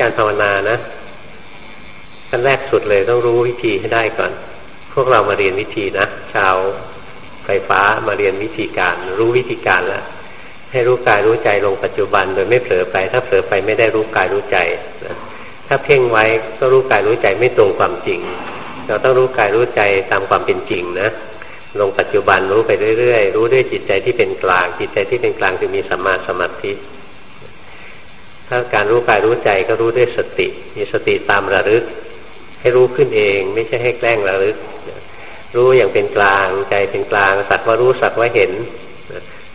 การภาวนานะขั้นแรกสุดเลยต้องรู้วิธีให้ได้ก่อน พวกเรามาเรียนวิธีนะ ชาวไฟฟ้ามาเรียนวิธีการ รู้วิธีการแล้วให้รู้กายรู้ใจลงปัจจุบันโดยไม่เผลอไป ถ้าเผลอไปไม่ได้รู้กายรู้ใจนะถ้าเพ่งไว้ก็รู้กายรู้ใจไม่ตรงความจริง เราต้องรู้กายรู้ใจตามความเป็นจริงนะลงปัจจุบันรู้ไปเรื่อยๆ รู้ด้วยจิตใจที่เป็นกลาง จิตใจที่เป็นกลางจะมีสัมมาสมาธิ ถ้าการรู้กายรู้ใจก็รู้ด้วยสติ มีสติตามระลึก ให้รู้ขึ้นเอง ไม่ใช่ให้แกล้งระลึก รู้อย่างเป็นกลางใจเป็นกลางสัตว์ว่ารู้สัตว์ว่าเห็น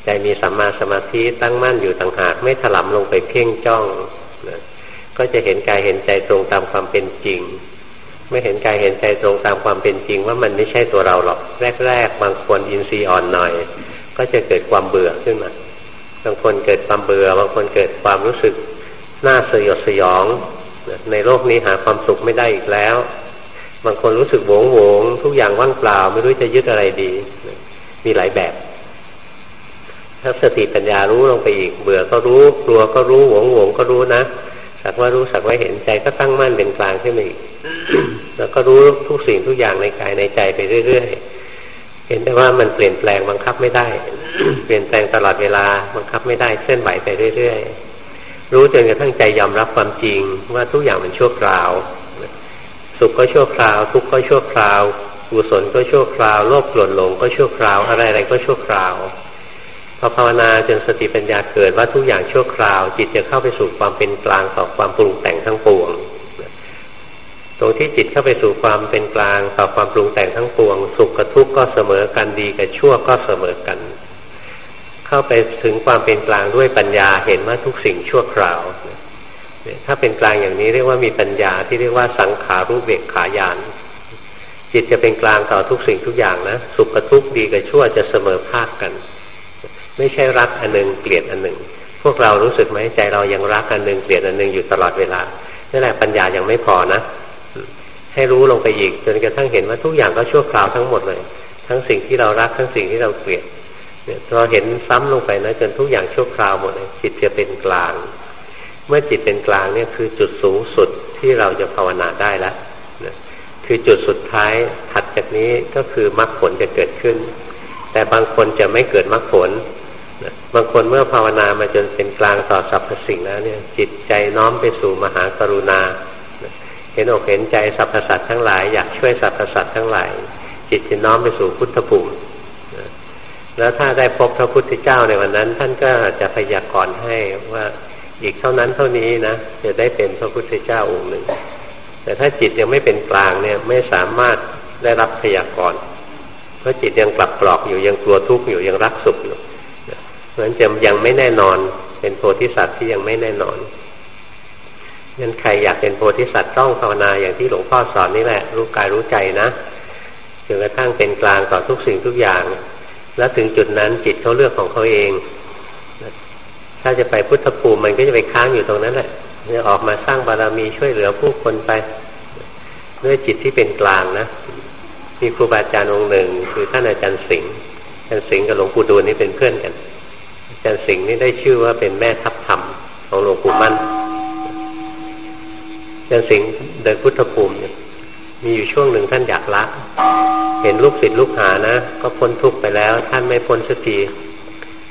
ใจมีสัมมาสมาธิตั้งมั่นอยู่ต่างหากไม่ถลำลงไปเพ่งจ้องนะก็จะเห็นกายเห็นใจตรงตามความเป็นจริงไม่เห็นกายเห็นใจตรงตามความเป็นจริง ว่ามันไม่ใช่ตัวเราหรอกแรกๆบางคนอินทรีย์อ่อนหน่อย ก็จะเกิดความเบื่อขึ้นมาบางคนเกิดความเบื่อบางคนเกิดความรู้สึก น่าสยดสยอง ในโลกนี้หาความสุขไม่ได้อีกแล้ว บางคนรู้สึกโหวงโหวงทุกอย่างว่างเปล่า ไม่รู้จะยึดอะไรดี มีหลายแบบ ถ้าสติปัญญารู้ลงไปอีก เบื่อก็รู้ กลัวก็รู้หวงหวงก็รู้นะสักว่ารู้สักว่าเห็นใจก็ตั้งมั่นเป็นกลางขึ้นมาอีกแล้วก็รู้ทุกสิ่งทุกอย่างในกายในใจไปเรื่อยๆ เห็นได้ว่ามันเปลี่ยนแปลงบังคับไม่ได้ เปลี่ยนแปลงตลอดเวลาบังคับไม่ได้เคลื่อนไหวไปเรื่อยๆ รู้จนกระทั่งใจยอมรับความจริงว่าทุกอย่างมันชั่วคราว สุขก็ชั่วคราว ทุกข์ก็ชั่วคราวกุศลก็ชั่วคราวโลภโกรธหลงก็ชั่วคราวอะไรอะไรก็ชั่วคราวพอภาวนาจนสติปัญญาเกิดว่าทุกอย่างชั่วคราว จิตจะเข้าไปสู่ความเป็นกลางต่อความปรุงแต่งทั้งปวงตรงที่จิตเข้าไปสู่ความเป็นกลางต่อความปรุงแต่งทั้งปวง สุขกับทุกข์ก็เสมอกันดีกับชั่วก็เสมอกัน เข้าไปถึงความเป็นกลางด้วยปัญญาเห็นว่าทุกสิ่งชั่วคราวถ้าเป็นกลางอย่างนี้เรียกว่ามีปัญญาที่เรียกว่าสังขารูปเบกขายาน จิตจะเป็นกลางต่อทุกสิ่งทุกอย่างนะสุขกับทุกข์ดีกับชั่วจะเสมอภาคกัน ไม่ใช่รักอันหนึ่งเกลียดอันหนึ่ง พวกเรารู้สึกไหมใจเรายังรักอันหนึ่งเกลียดอันหนึ่งอยู่ตลอดเวลานี่แหละปัญญายังไม่พอนะ ให้รู้ลงไปอีกจนกระทั่งเห็นว่าทุกอย่างก็ชั่วคราวทั้งหมดเลย ทั้งสิ่งที่เรารักทั้งสิ่งที่เราเกลียด เนี่ยเราเห็นซ้ำลงไปนะจนทุกอย่างชั่วคราวหมดเลยจิตจะเป็นกลาง เมื่อจิตเป็นกลางเนี่ยคือจุดสูงสุดที่เราจะภาวนาได้แล้วคือจุดสุดท้ายถัดจากนี้ก็คือมรรคผลจะเกิดขึ้น แต่บางคนจะไม่เกิดมรรคผลบางคนเมื่อภาวนามาจนเป็นกลางต่อสรรพสิ่งแล้วเนี่ย จิตใจน้อมไปสู่มหากรุณาเห็นอกเห็นใจสรรพสัตว์ทั้งหลายอยากช่วยสรรพสัตว์ทั้งหลาย จิตจะน้อมไปสู่พุทธภูมิ แล้วถ้าได้พบพระพุทธเจ้าในวันนั้น ท่านก็จะพยากรณ์ให้ว่าอีกเท่านั้นเท่านี้นะจะได้เป็นพระพุทธเจ้าองค์หนึ่ง แต่ถ้าจิตยังไม่เป็นกลางเนี่ยไม่สามารถได้รับพยากรณ์เพราะจิตยังกลับกรอกอยู่ยังกลัวทุกข์อยู่ยังรักสุขอยู่เพราะฉะนั้นจะยังไม่แน่นอนเป็นโพธิสัตว์ที่ยังไม่แน่นอนงั้นใครอยากเป็นโพธิสัตว์ต้องภาวนาอย่างที่หลวงพ่อสอนนี่แหละรู้กายรู้ใจนะจนกระทั่งเป็นกลางต่อทุกสิ่งทุกอย่าง แล้วถึงจุดนั้นจิตเขาเลือกของเขาเอง ถ้าจะไปพุทธภูมิมันก็จะไปค้างอยู่ตรงนั้นแหละจะออกมาสร้างบารมีช่วยเหลือผู้คนไปด้วยจิตที่เป็นกลางนะมีครูบาอาจารย์องค์หนึ่ง คือท่านอาจารย์สิงห์อาจารย์สิงห์กับหลวงปู่ดูลนี่เป็นเพื่อนกัน อาจารย์สิงห์นี่ได้ชื่อว่าเป็นแม่ทัพธรรมของหลวงปู่มั่นอาจารย์สิงห์เดินพุทธภูมิเนี่ย มีอยู่ช่วงหนึ่งท่านอยากละ เห็นลูกศิษย์ลูกหานะ ก็พ้นทุกข์ไปแล้ว ท่านไม่พ้นสักที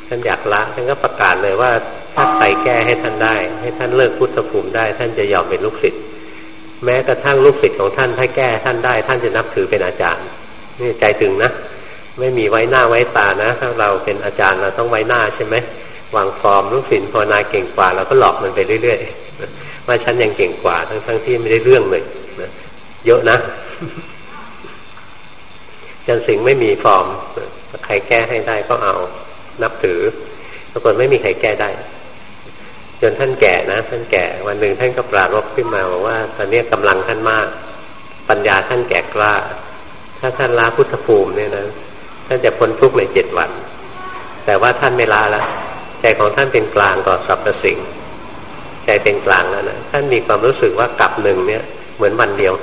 ท่านอยากละ ท่านก็ประกาศเลยว่าถ้าใครแก้ให้ท่านได้ ให้ท่านเลิกพุทธภูมิได้ ท่านจะยอมเป็นลูกศิษย์แม้กระทั่งลูกศิษย์ของท่านถ้าแก้ท่านได้ ท่านจะนับถือเป็นอาจารย์นี่ใจถึงนะไม่มีไว้หน้าไว้ตานะถ้าเราเป็นอาจารย์เราต้องไว้หน้าใช่ไหมวางฟอร์มลูกศิษย์ภาวนาเก่งกว่าเราก็หลอกมันไปเรื่อยๆว่าฉันยังเก่งกว่า ทั้งๆที่ไม่ได้เรื่องเลยนะ เยอะนะจันสิงไม่มีฟอร์มใครแก้ให้ได้ก็เอา นับถือปรากฏไม่มีใครแก้ได้ จนท่านแก่นะท่านแก่ วันหนึ่งท่านก็ปรารบขึ้นมาบอกว่า ตอนนี้กำลังท่านมาก ปัญญาท่านแก่กล้า ถ้าท่านละพุทธภูมิเนี่ยนะท่านจะพ้นทุกข์ในเจ็ดวัน แต่ว่าท่านไม่ละแล้วใจของท่านเป็นกลางต่อสรรพสิ่ง ใจเป็นกลางแล้วนะท่านมีความรู้สึกว่ากลับหนึ่งเนี่ย เหมือนวันเดียว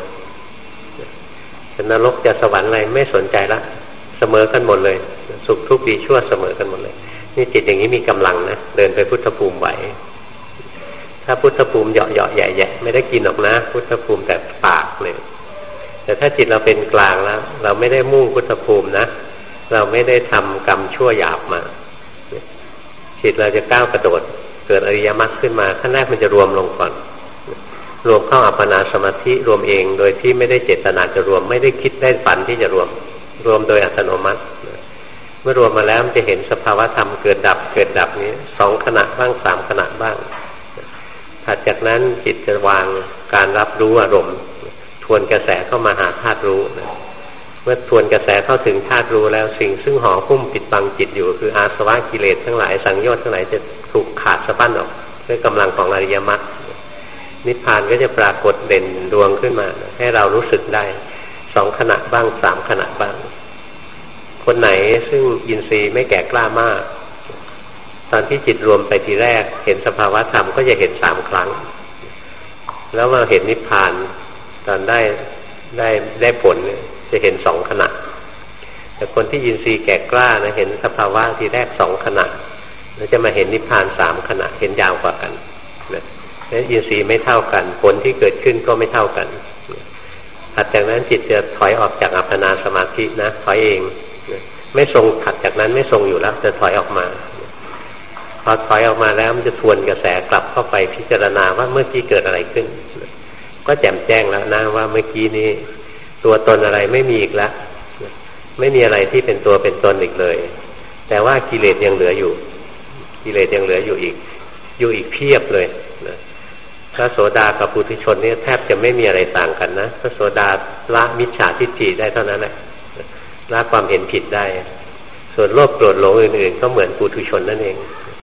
จะนรกจะสวรรค์อะไรไม่สนใจละเสมอกันหมดเลย สุขทุกข์ดีชั่วเสมอกันหมดเลย นี่จิตอย่างนี้มีกำลังนะเดินไปพุทธภูมิไหวถ้าพุทธภูมิเหยาะเหยาะแย่แย่ไม่ได้กินหรอกนะ พุทธภูมิแต่ปากเลยแต่ถ้าจิตเราเป็นกลางแล้วเราไม่ได้มุ่งพุทธภูมินะเราไม่ได้ทำกรรมชั่วหยาบมาจิตเราจะก้าวกระโดด เกิดอริยมรรคขึ้นมาขั้นแรกมันจะรวมลงก่อน รวมเข้าอัปปนาสมาธิรวมเอง โดยที่ไม่ได้เจตนาจะรวม ไม่ได้คิดได้ฝันที่จะรวม รวมโดยอัตโนมัติ เมื่อรวมมาแล้วมันจะเห็นสภาวะธรรมเกิดดับเกิดดับนี้สองขณะบ้างสามขณะบ้างถัดจากนั้นจิตจะวางการรับรู้อารมณ์ ทวนกระแสเข้ามาหาธาตุรู้นะเมื่อทวนกระแสเข้าถึงธาตุรู้แล้วสิ่งซึ่งห่อหุ้มปิดบังจิตอยู่ คืออาสวะกิเลสทั้งหลายสังโยชน์ทั้งหลายจะถูกขาดสะบั้นออกด้วยกำลังของอริยมรรค นิพพานก็จะปรากฏเด่นดวงขึ้นมา ให้เรารู้สึกได้สองขณะบ้างสามขณะบ้าง คนไหนซึ่งอินทรีย์ไม่แก่กล้ามาก ตอนที่จิตรวมไปทีแรก เห็นสภาวะธรรมก็จะเห็นสามครั้ง แล้วมาเห็นนิพพานตอนได้ได้ได้ผลจะเห็นสองขณะ แต่คนที่ยินทรีย์แก่กล้านะเห็นสภาวะทีแรกสองขณะ แล้วจะมาเห็นนิพพานสามขณะเห็นยาวกว่ากันนะนั้น อินทรีย์ไม่เท่ากัน ผลที่เกิดขึ้นก็ไม่เท่ากันถัดจากนั้นจิตจะถอยออกจากอัปปนาสมาธินะถอยเองไม่ทรงถัดจากนั้นไม่ทรงอยู่แล้วจะถอยออกมาพอถอยออกมาแล้วมันจะทวนกระแสกลับเข้าไปพิจารณาว่าเมื่อกี้เกิดอะไรขึ้น ก็แจ่มแจ้งแล้วนะว่าเมื่อกี้นี้ ตัวตนอะไรไม่มีอีกแล้วไม่มีอะไรที่เป็นตัวเป็นตนอีกเลย แต่ว่ากิเลสยังเหลืออยู่ กิเลสยังเหลืออยู่อีก อยู่อีกเพียบเลยนะ พระโสดากับปุถุชนนี่แทบจะไม่มีอะไรต่างกันนะพระโสดาละมิจฉาทิฏฐิได้เท่านั้นแหละละความเห็นผิดได้ ส่วนโลภโกรธหลงอื่นๆ ก็เหมือนปุถุชนนั่นเอง